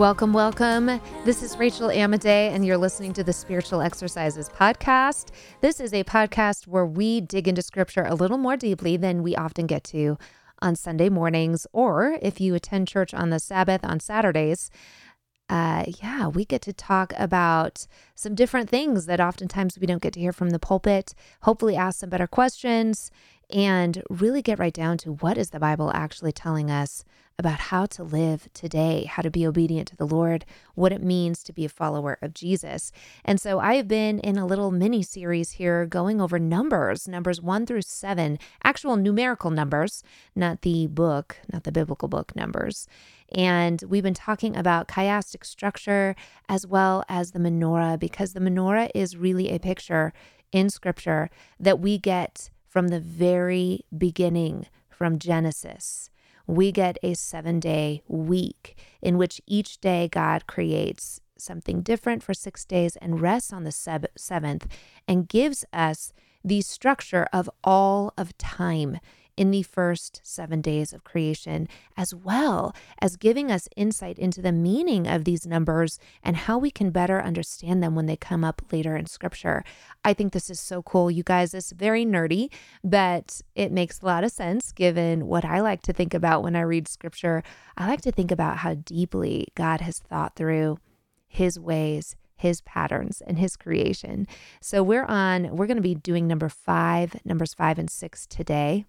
Welcome, welcome. This is Rachel Amade, and you're listening to the Spiritual Exercises Podcast. This is a podcast where we dig into scripture a little more deeply than we often get to on Sunday mornings, or if you attend church on the Sabbath on Saturdays. Uh, yeah, we get to talk about some different things that oftentimes we don't get to hear from the pulpit. Hopefully, ask some better questions and really get right down to what is the Bible actually telling us about how to live today, how to be obedient to the Lord, what it means to be a follower of Jesus. And so I have been in a little mini series here going over numbers, numbers one through seven, actual numerical numbers, not the book, not the biblical book numbers. And we've been talking about chiastic structure as well as the menorah, because the menorah is really a picture in scripture that we get from the very beginning, from Genesis. We get a seven day week in which each day God creates something different for six days and rests on the seventh and gives us the structure of all of time in the first seven days of creation, as well as giving us insight into the meaning of these numbers and how we can better understand them when they come up later in scripture. I think this is so cool. You guys, it's very nerdy, but it makes a lot of sense given what I like to think about when I read scripture. I like to think about how deeply God has thought through his ways his patterns and his creation. So we're on, we're going to be doing number five, numbers five and six today.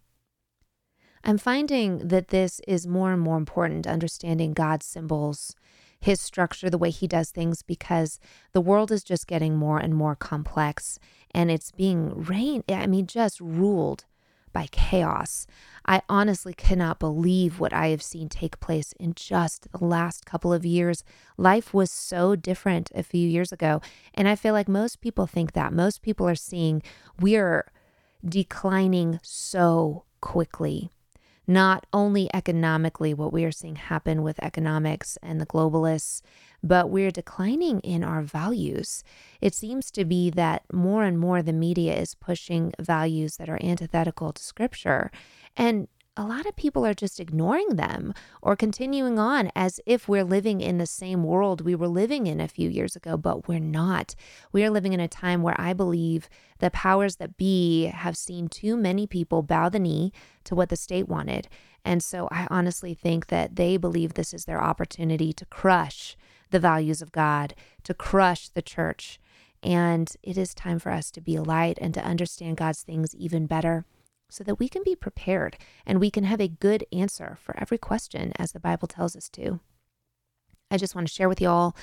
I'm finding that this is more and more important, understanding God's symbols, his structure, the way he does things, because the world is just getting more and more complex and it's being rain, I mean, just ruled by chaos. I honestly cannot believe what I have seen take place in just the last couple of years. Life was so different a few years ago. And I feel like most people think that. Most people are seeing we're declining so quickly not only economically, what we are seeing happen with economics and the globalists, but we're declining in our values. It seems to be that more and more the media is pushing values that are antithetical to scripture. And a lot of people are just ignoring them or continuing on as if we're living in the same world we were living in a few years ago, but we're not. We are living in a time where I believe the powers that be have seen too many people bow the knee to what the state wanted. And so I honestly think that they believe this is their opportunity to crush the values of God, to crush the church. And it is time for us to be a light and to understand God's things even better so that we can be prepared and we can have a good answer for every question as the Bible tells us to. I just want to share with you all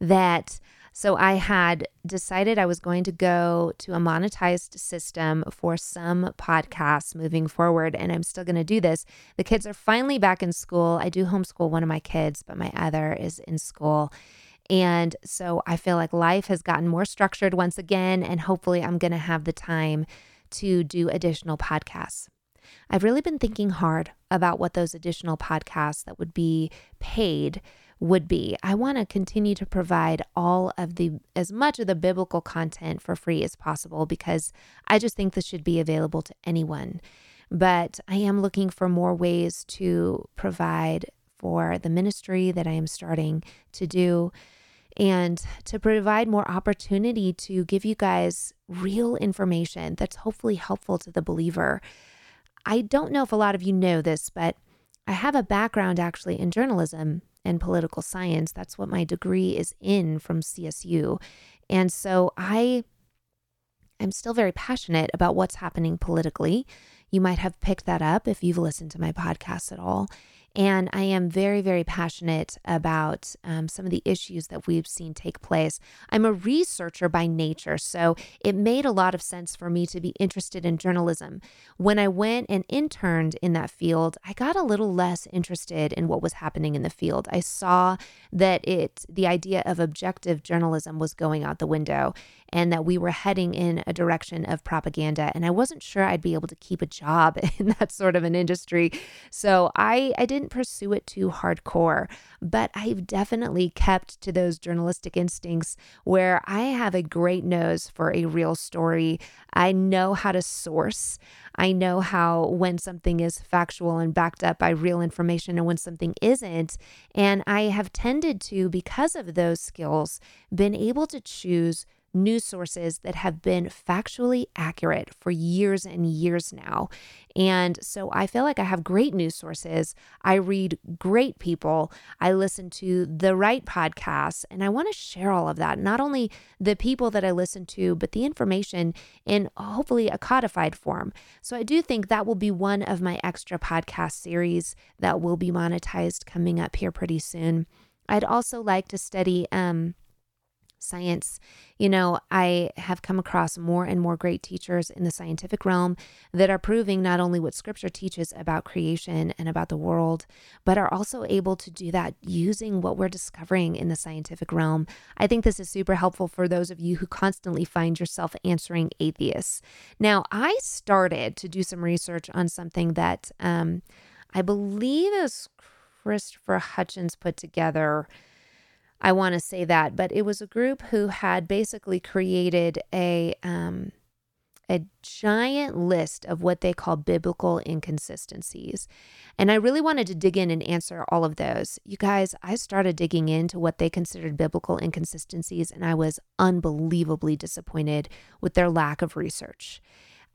that so I had decided I was going to go to a monetized system for some podcasts moving forward, and I'm still going to do this. The kids are finally back in school. I do homeschool one of my kids, but my other is in school. And so I feel like life has gotten more structured once again, and hopefully I'm going to have the time to do additional podcasts. I've really been thinking hard about what those additional podcasts that would be paid would be. I want to continue to provide all of the as much of the biblical content for free as possible because I just think this should be available to anyone. But I am looking for more ways to provide for the ministry that I am starting to do and to provide more opportunity to give you guys real information that's hopefully helpful to the believer. I don't know if a lot of you know this, but I have a background actually in journalism and political science. That's what my degree is in from CSU. And so I am still very passionate about what's happening politically. You might have picked that up if you've listened to my podcast at all. And I am very, very passionate about um, some of the issues that we've seen take place. I'm a researcher by nature, so it made a lot of sense for me to be interested in journalism. When I went and interned in that field, I got a little less interested in what was happening in the field. I saw that it, the idea of objective journalism was going out the window and that we were heading in a direction of propaganda. And I wasn't sure I'd be able to keep a job in that sort of an industry. So I, I didn't didn't pursue it too hardcore, but I've definitely kept to those journalistic instincts where I have a great nose for a real story. I know how to source. I know how when something is factual and backed up by real information and when something isn't. And I have tended to, because of those skills, been able to choose news sources that have been factually accurate for years and years now. And so I feel like I have great news sources. I read great people. I listen to the right podcasts, and I want to share all of that. Not only the people that I listen to, but the information in hopefully a codified form. So I do think that will be one of my extra podcast series that will be monetized coming up here pretty soon. I'd also like to study um, science. You know, I have come across more and more great teachers in the scientific realm that are proving not only what scripture teaches about creation and about the world, but are also able to do that using what we're discovering in the scientific realm. I think this is super helpful for those of you who constantly find yourself answering atheists. Now, I started to do some research on something that um, I believe is Christopher Hitchens put together I want to say that, but it was a group who had basically created a um, a giant list of what they call biblical inconsistencies. And I really wanted to dig in and answer all of those. You guys, I started digging into what they considered biblical inconsistencies, and I was unbelievably disappointed with their lack of research.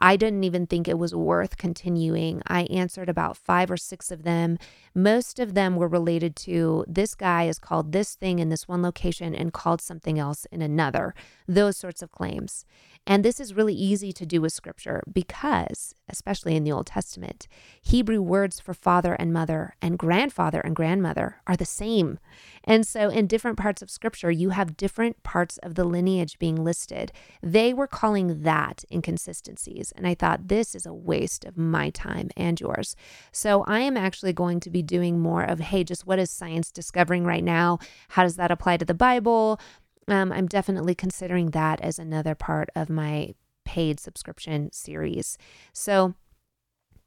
I didn't even think it was worth continuing. I answered about five or six of them. Most of them were related to this guy is called this thing in this one location and called something else in another, those sorts of claims. And this is really easy to do with scripture because, especially in the Old Testament, Hebrew words for father and mother and grandfather and grandmother are the same. And so, in different parts of scripture, you have different parts of the lineage being listed. They were calling that inconsistencies. And I thought, this is a waste of my time and yours. So, I am actually going to be doing more of, hey, just what is science discovering right now? How does that apply to the Bible? um, I'm definitely considering that as another part of my paid subscription series. So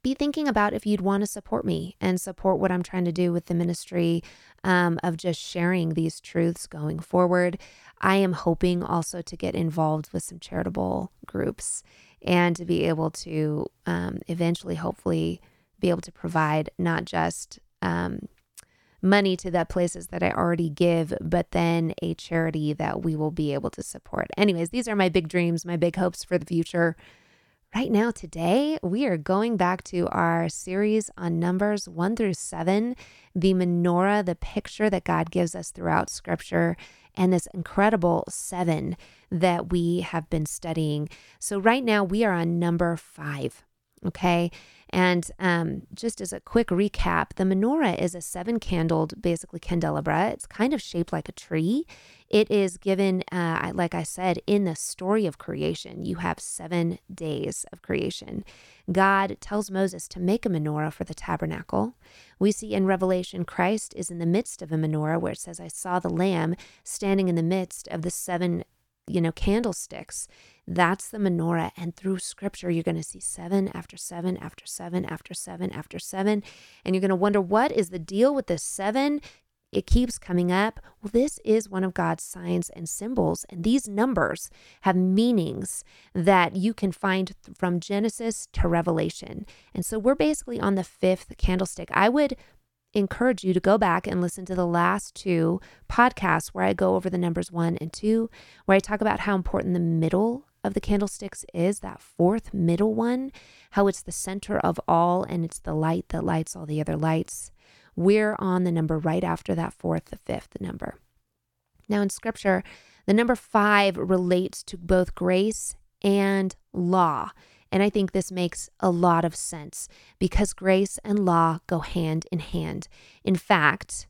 be thinking about if you'd want to support me and support what I'm trying to do with the ministry um, of just sharing these truths going forward. I am hoping also to get involved with some charitable groups and to be able to um, eventually, hopefully, be able to provide not just um, money to the places that I already give, but then a charity that we will be able to support. Anyways, these are my big dreams, my big hopes for the future. Right now, today, we are going back to our series on Numbers 1 through 7, the menorah, the picture that God gives us throughout Scripture, and this incredible seven that we have been studying. So, right now, we are on number five. Okay. And um, just as a quick recap, the menorah is a seven candled, basically candelabra. It's kind of shaped like a tree. It is given, uh, like I said, in the story of creation. You have seven days of creation. God tells Moses to make a menorah for the tabernacle. We see in Revelation, Christ is in the midst of a menorah where it says, I saw the Lamb standing in the midst of the seven you know, candlesticks. That's the menorah. And through scripture, you're going to see seven after seven after seven after seven after seven. And you're going to wonder, what is the deal with this seven? It keeps coming up. Well, this is one of God's signs and symbols. And these numbers have meanings that you can find from Genesis to Revelation. And so we're basically on the fifth candlestick. I would encourage you to go back and listen to the last two podcasts where I go over the numbers one and two, where I talk about how important the middle of the candlesticks is, that fourth middle one, how it's the center of all and it's the light that lights all the other lights. We're on the number right after that fourth, the fifth number. Now, in scripture, the number five relates to both grace and law. And I think this makes a lot of sense because grace and law go hand in hand. In fact,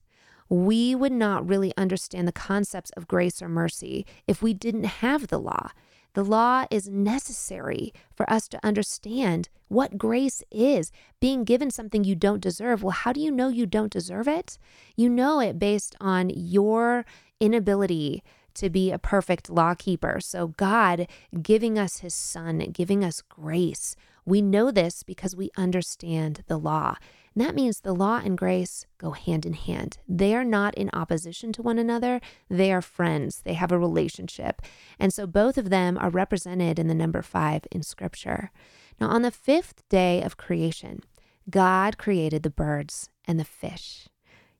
we would not really understand the concepts of grace or mercy if we didn't have the law. The law is necessary for us to understand what grace is. Being given something you don't deserve. Well, how do you know you don't deserve it? You know it based on your inability to be a perfect law keeper. So, God giving us his son, giving us grace We know this because we understand the law. And that means the law and grace go hand in hand. They are not in opposition to one another, they are friends, they have a relationship. And so both of them are represented in the number five in Scripture. Now, on the fifth day of creation, God created the birds and the fish.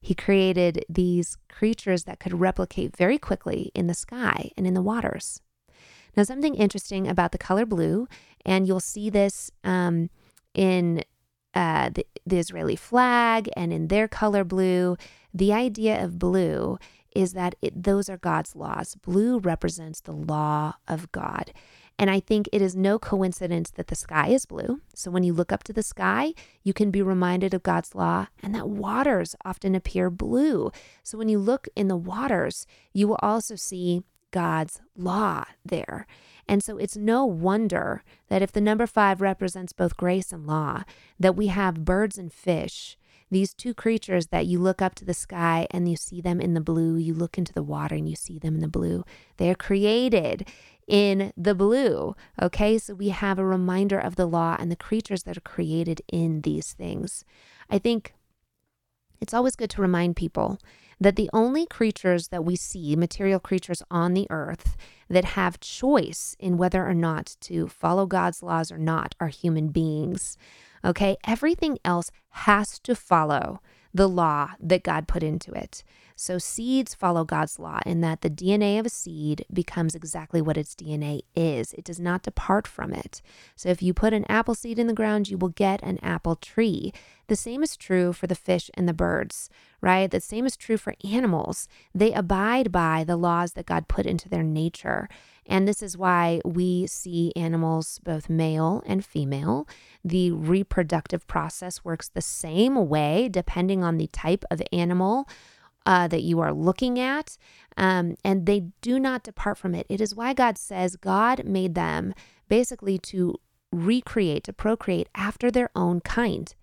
He created these creatures that could replicate very quickly in the sky and in the waters. Now, something interesting about the color blue, and you'll see this um, in uh, the, the Israeli flag and in their color blue, the idea of blue is that it, those are God's laws. Blue represents the law of God. And I think it is no coincidence that the sky is blue. So when you look up to the sky, you can be reminded of God's law and that waters often appear blue. So when you look in the waters, you will also see God's law there. And so it's no wonder that if the number five represents both grace and law, that we have birds and fish these two creatures that you look up to the sky and you see them in the blue, you look into the water and you see them in the blue. They are created in the blue. Okay, so we have a reminder of the law and the creatures that are created in these things. I think it's always good to remind people that the only creatures that we see, material creatures on the earth, that have choice in whether or not to follow God's laws or not are human beings. Okay, everything else has to follow the law that God put into it. So seeds follow God's law in that the DNA of a seed becomes exactly what its DNA is. It does not depart from it. So if you put an apple seed in the ground, you will get an apple tree. The same is true for the fish and the birds, right? The same is true for animals. They abide by the laws that God put into their nature. And this is why we see animals, both male and female. The reproductive process works the same way depending on the type of animal. Uh, that you are looking at, um, and they do not depart from it. It is why God says God made them basically to recreate, to procreate after their own kind.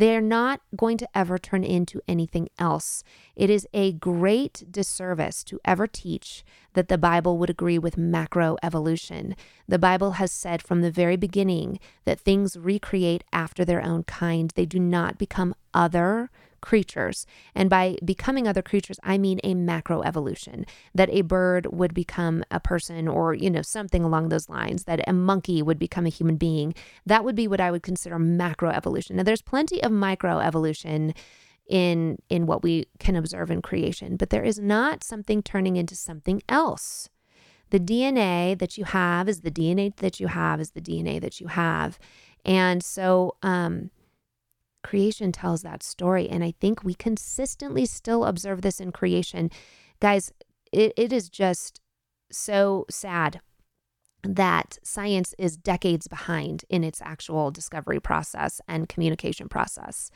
They're not going to ever turn into anything else. It is a great disservice to ever teach that the Bible would agree with macroevolution. The Bible has said from the very beginning that things recreate after their own kind, they do not become other creatures. And by becoming other creatures, I mean a macroevolution that a bird would become a person or, you know, something along those lines, that a monkey would become a human being. That would be what I would consider macroevolution. Now, there's plenty of microevolution in in what we can observe in creation, but there is not something turning into something else. The DNA that you have is the DNA that you have is the DNA that you have. And so um creation tells that story. And I think we consistently still observe this in creation. Guys, it, it is just so sad that science is decades behind in its actual discovery process and communication process.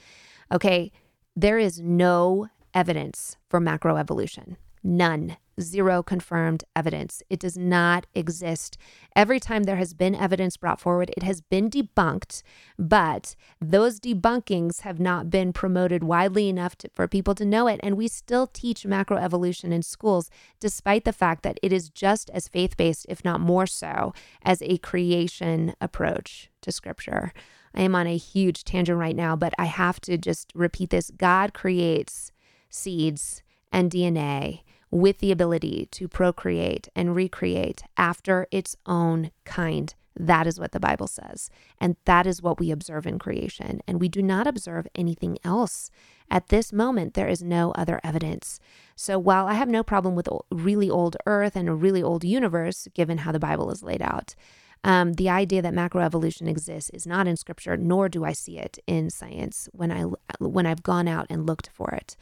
Okay, there is no evidence for macroevolution. None. Zero confirmed evidence. It does not exist. Every time there has been evidence brought forward, it has been debunked, but those debunkings have not been promoted widely enough to, for people to know it. And we still teach macroevolution in schools, despite the fact that it is just as faith based, if not more so, as a creation approach to scripture. I am on a huge tangent right now, but I have to just repeat this God creates seeds and DNA with the ability to procreate and recreate after its own kind. That is what the Bible says. And that is what we observe in creation. And we do not observe anything else. At this moment, there is no other evidence. So while I have no problem with really old earth and a really old universe, given how the Bible is laid out, um, the idea that macroevolution exists is not in scripture, nor do I see it in science when I when I've gone out and looked for it.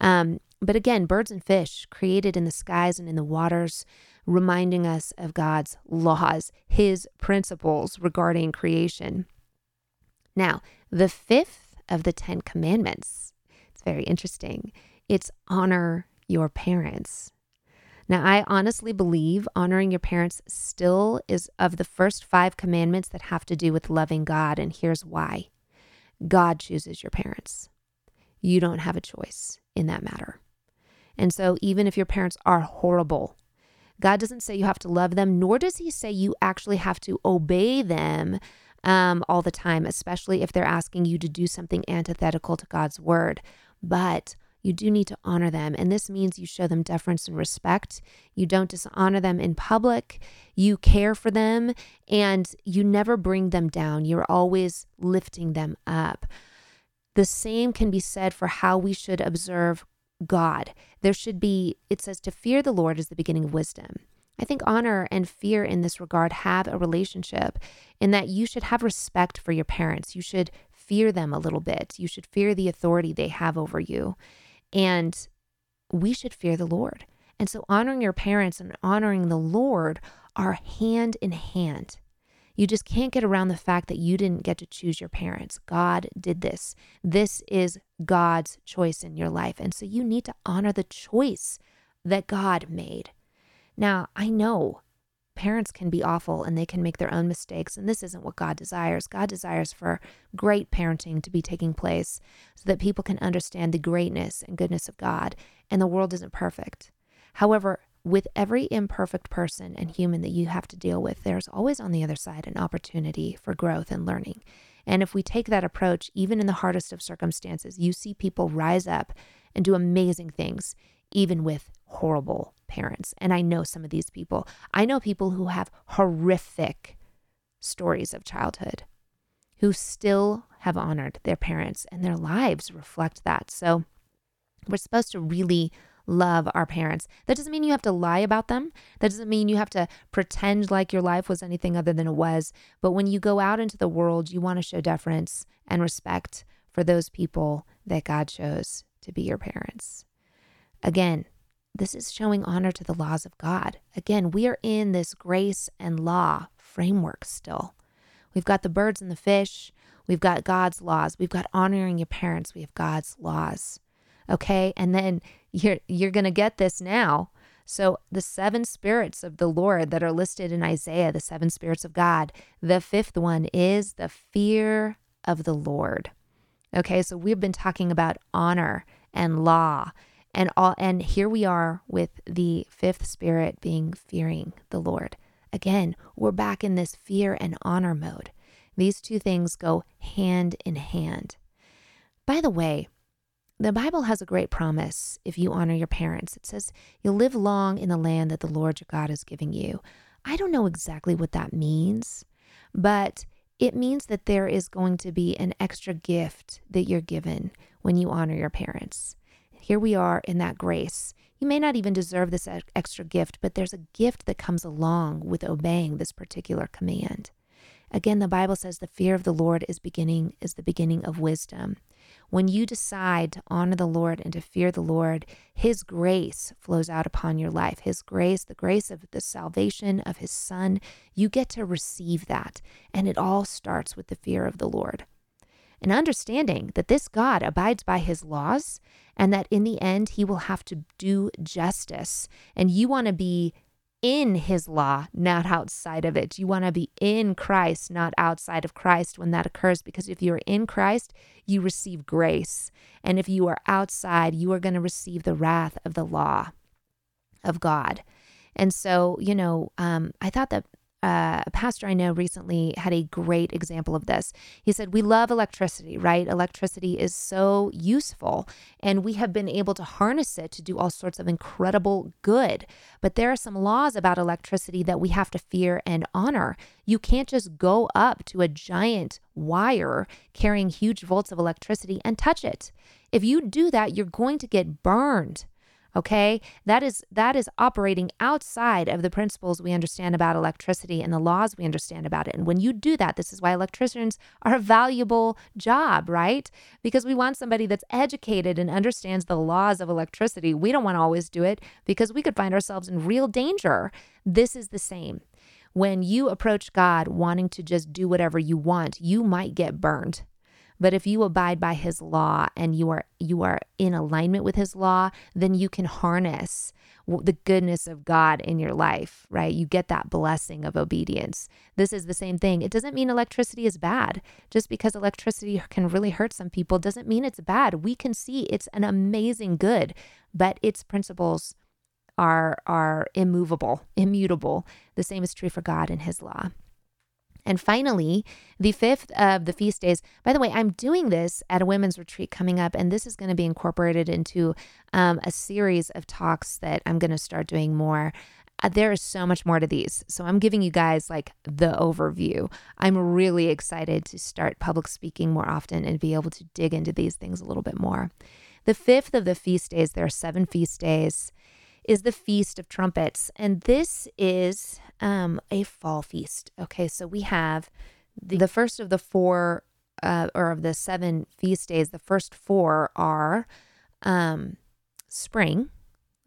Um, but again, birds and fish created in the skies and in the waters, reminding us of God's laws, his principles regarding creation. Now, the fifth of the Ten Commandments, it's very interesting. It's honor your parents. Now, I honestly believe honoring your parents still is of the first five commandments that have to do with loving God. And here's why God chooses your parents. You don't have a choice in that matter. And so, even if your parents are horrible, God doesn't say you have to love them, nor does He say you actually have to obey them um, all the time, especially if they're asking you to do something antithetical to God's word. But you do need to honor them. And this means you show them deference and respect. You don't dishonor them in public. You care for them and you never bring them down. You're always lifting them up. The same can be said for how we should observe God. There should be, it says, to fear the Lord is the beginning of wisdom. I think honor and fear in this regard have a relationship in that you should have respect for your parents. You should fear them a little bit. You should fear the authority they have over you. And we should fear the Lord. And so honoring your parents and honoring the Lord are hand in hand. You just can't get around the fact that you didn't get to choose your parents. God did this. This is God's choice in your life. And so you need to honor the choice that God made. Now, I know parents can be awful and they can make their own mistakes, and this isn't what God desires. God desires for great parenting to be taking place so that people can understand the greatness and goodness of God, and the world isn't perfect. However, with every imperfect person and human that you have to deal with, there's always on the other side an opportunity for growth and learning. And if we take that approach, even in the hardest of circumstances, you see people rise up and do amazing things, even with horrible parents. And I know some of these people. I know people who have horrific stories of childhood who still have honored their parents, and their lives reflect that. So we're supposed to really love our parents. That doesn't mean you have to lie about them. That doesn't mean you have to pretend like your life was anything other than it was. But when you go out into the world, you want to show deference and respect for those people that God chose to be your parents. Again, this is showing honor to the laws of God. Again, we are in this grace and law framework still. We've got the birds and the fish. We've got God's laws. We've got honoring your parents. We have God's laws. Okay? And then you're you're going to get this now. So the seven spirits of the Lord that are listed in Isaiah, the seven spirits of God, the fifth one is the fear of the Lord. Okay? So we've been talking about honor and law and all and here we are with the fifth spirit being fearing the Lord. Again, we're back in this fear and honor mode. These two things go hand in hand. By the way, the Bible has a great promise if you honor your parents. It says, You'll live long in the land that the Lord your God is giving you. I don't know exactly what that means, but it means that there is going to be an extra gift that you're given when you honor your parents. Here we are in that grace. You may not even deserve this extra gift, but there's a gift that comes along with obeying this particular command. Again, the Bible says the fear of the Lord is beginning is the beginning of wisdom. When you decide to honor the Lord and to fear the Lord, his grace flows out upon your life. His grace, the grace of the salvation of his son, you get to receive that. And it all starts with the fear of the Lord and understanding that this God abides by his laws and that in the end he will have to do justice. And you want to be in his law, not outside of it. You want to be in Christ, not outside of Christ when that occurs. Because if you're in Christ, you receive grace. And if you are outside, you are going to receive the wrath of the law of God. And so, you know, um, I thought that uh, a pastor I know recently had a great example of this. He said, We love electricity, right? Electricity is so useful, and we have been able to harness it to do all sorts of incredible good. But there are some laws about electricity that we have to fear and honor. You can't just go up to a giant wire carrying huge volts of electricity and touch it. If you do that, you're going to get burned okay? That is that is operating outside of the principles we understand about electricity and the laws we understand about it. And when you do that this is why electricians are a valuable job right? Because we want somebody that's educated and understands the laws of electricity. We don't want to always do it because we could find ourselves in real danger. This is the same. When you approach God wanting to just do whatever you want, you might get burned. But if you abide by his law and you are you are in alignment with his law, then you can harness the goodness of God in your life, right? You get that blessing of obedience. This is the same thing. It doesn't mean electricity is bad. Just because electricity can really hurt some people doesn't mean it's bad. We can see it's an amazing good, but its principles are are immovable, immutable. The same is true for God and his law. And finally, the fifth of the feast days. By the way, I'm doing this at a women's retreat coming up, and this is going to be incorporated into um, a series of talks that I'm going to start doing more. Uh, there is so much more to these. So I'm giving you guys like the overview. I'm really excited to start public speaking more often and be able to dig into these things a little bit more. The fifth of the feast days, there are seven feast days, is the Feast of Trumpets. And this is um, a fall feast. Okay, so we have the, the first of the four, uh, or of the seven feast days, the first four are um, spring.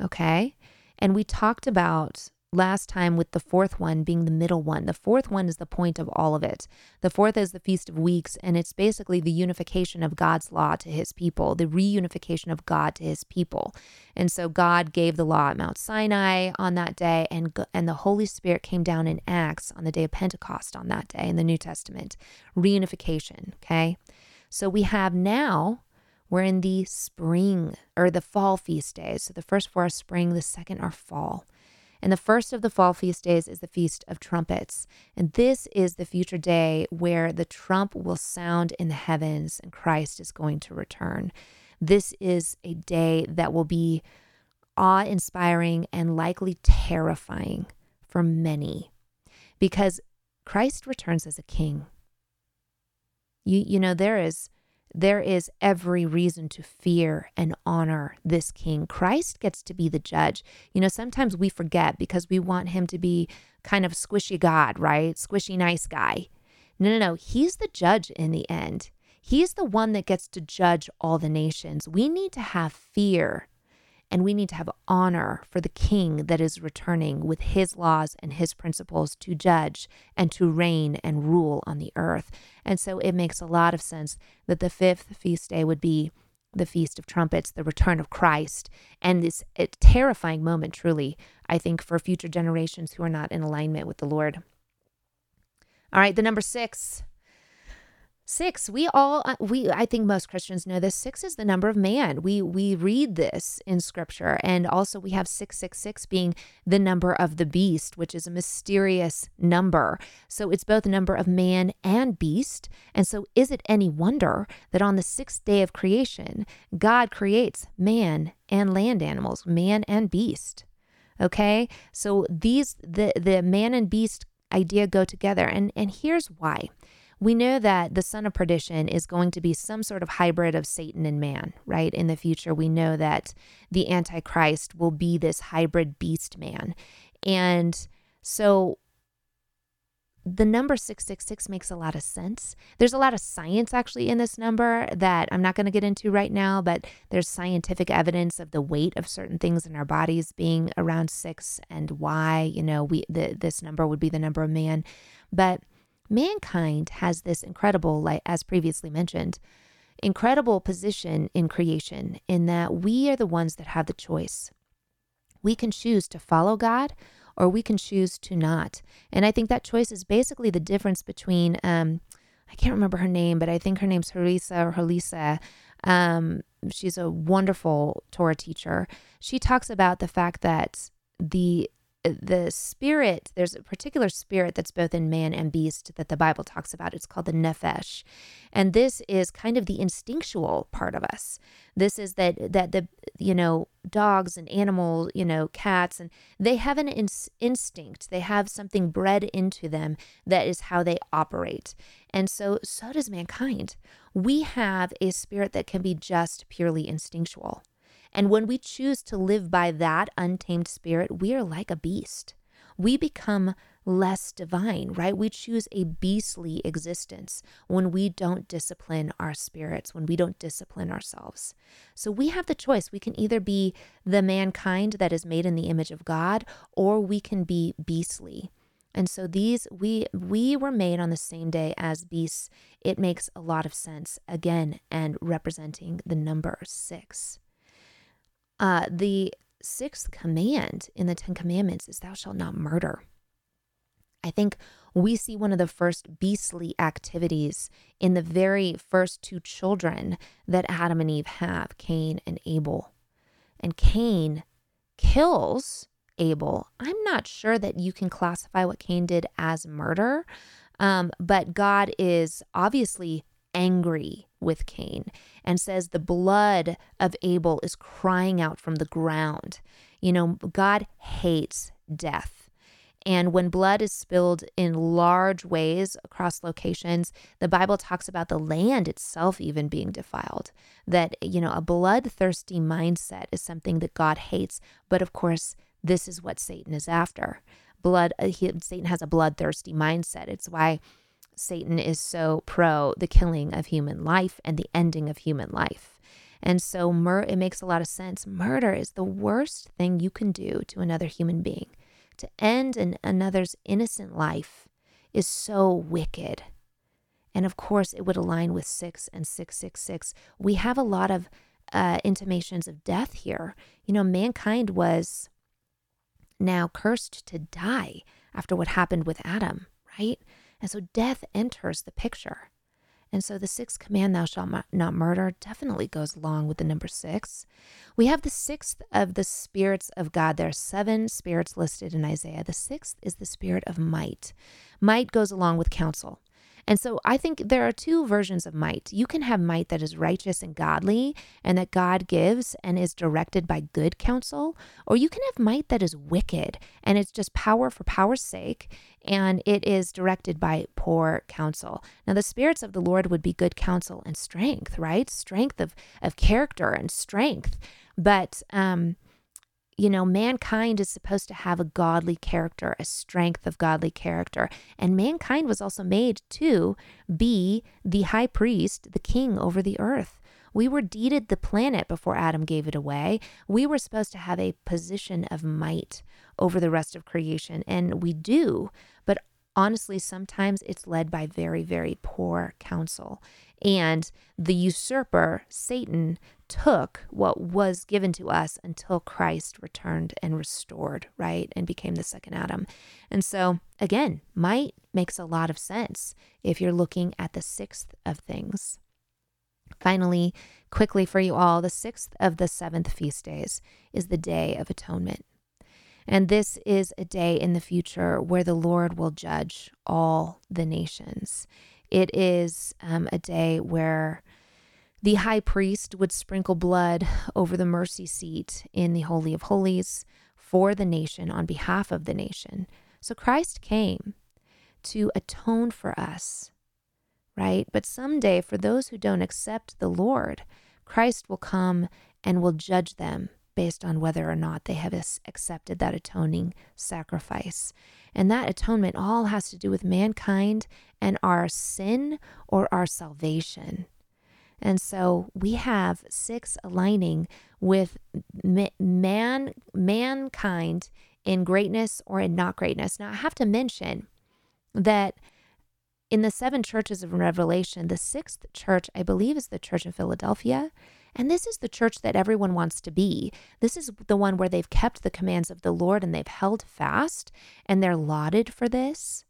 Okay. And we talked about last time with the fourth one being the middle one. The fourth one is the point of all of it. The fourth is the Feast of Weeks, and it's basically the unification of God's law to his people, the reunification of God to his people. And so God gave the law at Mount Sinai on that day, and, and the Holy Spirit came down in Acts on the day of Pentecost on that day in the New Testament. Reunification, okay? So we have now we're in the spring or the fall feast days. So the first four are spring, the second are fall. And the first of the fall feast days is the Feast of Trumpets. And this is the future day where the trump will sound in the heavens and Christ is going to return. This is a day that will be awe inspiring and likely terrifying for many because Christ returns as a king. You, you know, there is there is every reason to fear and honor this king. Christ gets to be the judge. You know, sometimes we forget because we want him to be kind of squishy God, right? Squishy nice guy. No, no, no. He's the judge in the end. He's the one that gets to judge all the nations. We need to have fear and we need to have honor for the king that is returning with his laws and his principles to judge and to reign and rule on the earth. And so it makes a lot of sense that the fifth feast day would be the Feast of Trumpets, the return of Christ, and this terrifying moment, truly, I think, for future generations who are not in alignment with the Lord. All right, the number six Six, we all uh, we I think most Christians know this. Six is the number of man. We we read this in scripture and also we have 666 being the number of the beast, which is a mysterious number. So it's both number of man and beast. And so is it any wonder that on the 6th day of creation, God creates man and land animals, man and beast. Okay? So these the the man and beast idea go together and and here's why we know that the son of perdition is going to be some sort of hybrid of Satan and man, right? In the future, we know that the Antichrist will be this hybrid beast man. And so the number 666 makes a lot of sense. There's a lot of science actually in this number that I'm not going to get into right now, but there's scientific evidence of the weight of certain things in our bodies being around 6 and why, you know, we the, this number would be the number of man. But mankind has this incredible, like as previously mentioned, incredible position in creation in that we are the ones that have the choice. We can choose to follow God or we can choose to not. And I think that choice is basically the difference between, um, I can't remember her name, but I think her name's Harisa or Halisa. Um, she's a wonderful Torah teacher. She talks about the fact that the the spirit, there's a particular spirit that's both in man and beast that the Bible talks about. It's called the nephesh. And this is kind of the instinctual part of us. This is that that the you know, dogs and animals, you know, cats and they have an ins- instinct. They have something bred into them that is how they operate. And so so does mankind. We have a spirit that can be just purely instinctual. And when we choose to live by that untamed spirit, we are like a beast. We become less divine, right? We choose a beastly existence when we don't discipline our spirits, when we don't discipline ourselves. So we have the choice. We can either be the mankind that is made in the image of God, or we can be beastly. And so these we we were made on the same day as beasts. It makes a lot of sense again and representing the number 6. Uh, the sixth command in the Ten Commandments is, Thou shalt not murder. I think we see one of the first beastly activities in the very first two children that Adam and Eve have Cain and Abel. And Cain kills Abel. I'm not sure that you can classify what Cain did as murder. Um, but God is obviously angry with Cain and says the blood of Abel is crying out from the ground. You know, God hates death. And when blood is spilled in large ways across locations, the Bible talks about the land itself even being defiled. That, you know, a bloodthirsty mindset is something that God hates. But of course, this is what Satan is after. Blood, uh, he, Satan has a bloodthirsty mindset. It's why Satan is so pro the killing of human life and the ending of human life. And so mur- it makes a lot of sense. Murder is the worst thing you can do to another human being. To end an, another's innocent life is so wicked. And of course, it would align with 6 and 666. We have a lot of uh, intimations of death here. You know, mankind was now cursed to die after what happened with Adam, right? And so death enters the picture. And so the sixth command, thou shalt not murder, definitely goes along with the number six. We have the sixth of the spirits of God. There are seven spirits listed in Isaiah. The sixth is the spirit of might. Might goes along with counsel. And so I think there are two versions of might. You can have might that is righteous and godly and that God gives and is directed by good counsel, or you can have might that is wicked and it's just power for power's sake and it is directed by poor counsel. Now, the spirits of the Lord would be good counsel and strength, right? Strength of, of character and strength. But, um, you know, mankind is supposed to have a godly character, a strength of godly character. And mankind was also made to be the high priest, the king over the earth. We were deeded the planet before Adam gave it away. We were supposed to have a position of might over the rest of creation, and we do. But honestly, sometimes it's led by very, very poor counsel. And the usurper, Satan, took what was given to us until Christ returned and restored, right? And became the second Adam. And so, again, might makes a lot of sense if you're looking at the sixth of things. Finally, quickly for you all, the sixth of the seventh feast days is the Day of Atonement. And this is a day in the future where the Lord will judge all the nations. It is um, a day where the high priest would sprinkle blood over the mercy seat in the Holy of Holies for the nation on behalf of the nation. So Christ came to atone for us, right? But someday, for those who don't accept the Lord, Christ will come and will judge them based on whether or not they have accepted that atoning sacrifice. And that atonement all has to do with mankind and our sin or our salvation. And so we have six aligning with man mankind in greatness or in not greatness. Now I have to mention that in the seven churches of Revelation, the sixth church, I believe, is the church of Philadelphia. And this is the church that everyone wants to be. This is the one where they've kept the commands of the Lord and they've held fast and they're lauded for this.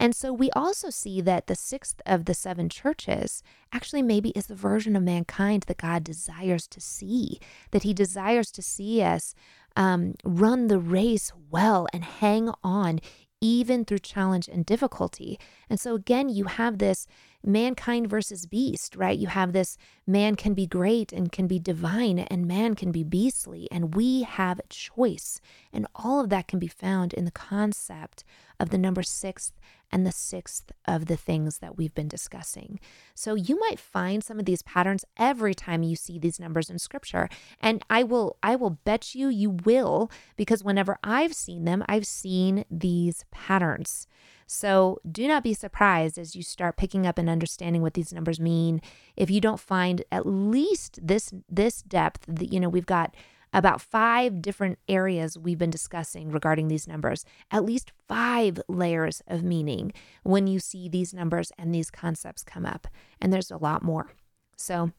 And so we also see that the sixth of the seven churches actually maybe is the version of mankind that God desires to see, that He desires to see us um, run the race well and hang on even through challenge and difficulty. And so, again, you have this mankind versus beast, right? You have this man can be great and can be divine, and man can be beastly, and we have a choice. And all of that can be found in the concept of the number six and the sixth of the things that we've been discussing. So you might find some of these patterns every time you see these numbers in scripture. And I will I will bet you you will because whenever I've seen them, I've seen these patterns. So do not be surprised as you start picking up and understanding what these numbers mean. If you don't find at least this this depth, that you know, we've got about five different areas we've been discussing regarding these numbers, at least five layers of meaning when you see these numbers and these concepts come up. And there's a lot more. So,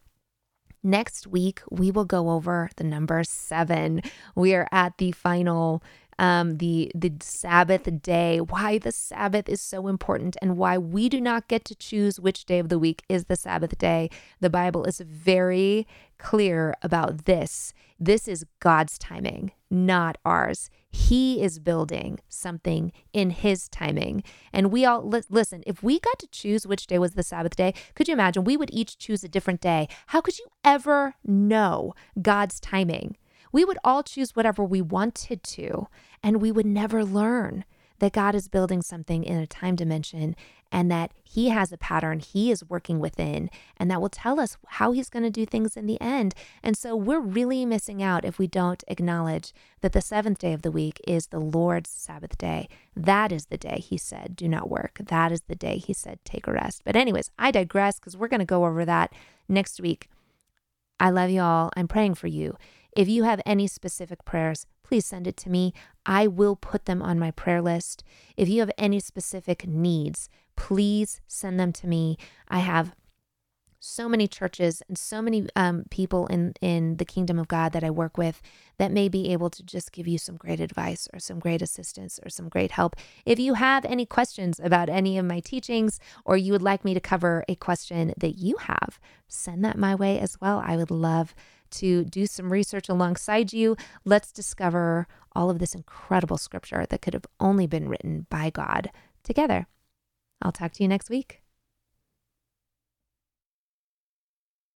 next week, we will go over the number seven. We are at the final um, the the Sabbath day, why the Sabbath is so important, and why we do not get to choose which day of the week is the Sabbath day. The Bible is very clear about this. This is God's timing, not ours. he is building something in his timing. And we all, li- listen, if we got to choose which day was the Sabbath day, could you imagine? We would each choose a different day. How could you ever know God's timing? We would all choose whatever we wanted to, and we would never learn that God is building something in a time dimension and that He has a pattern He is working within, and that will tell us how He's going to do things in the end. And so we're really missing out if we don't acknowledge that the seventh day of the week is the Lord's Sabbath day. That is the day He said, do not work. That is the day He said, take a rest. But, anyways, I digress because we're going to go over that next week. I love you all. I'm praying for you. If you have any specific prayers, please send it to me. I will put them on my prayer list. If you have any specific needs, please send them to me. I have so many churches and so many um, people in in the kingdom of God that I work with that may be able to just give you some great advice or some great assistance or some great help. If you have any questions about any of my teachings or you would like me to cover a question that you have, send that my way as well. I would love to do some research alongside you. Let's discover all of this incredible scripture that could have only been written by God together. I'll talk to you next week.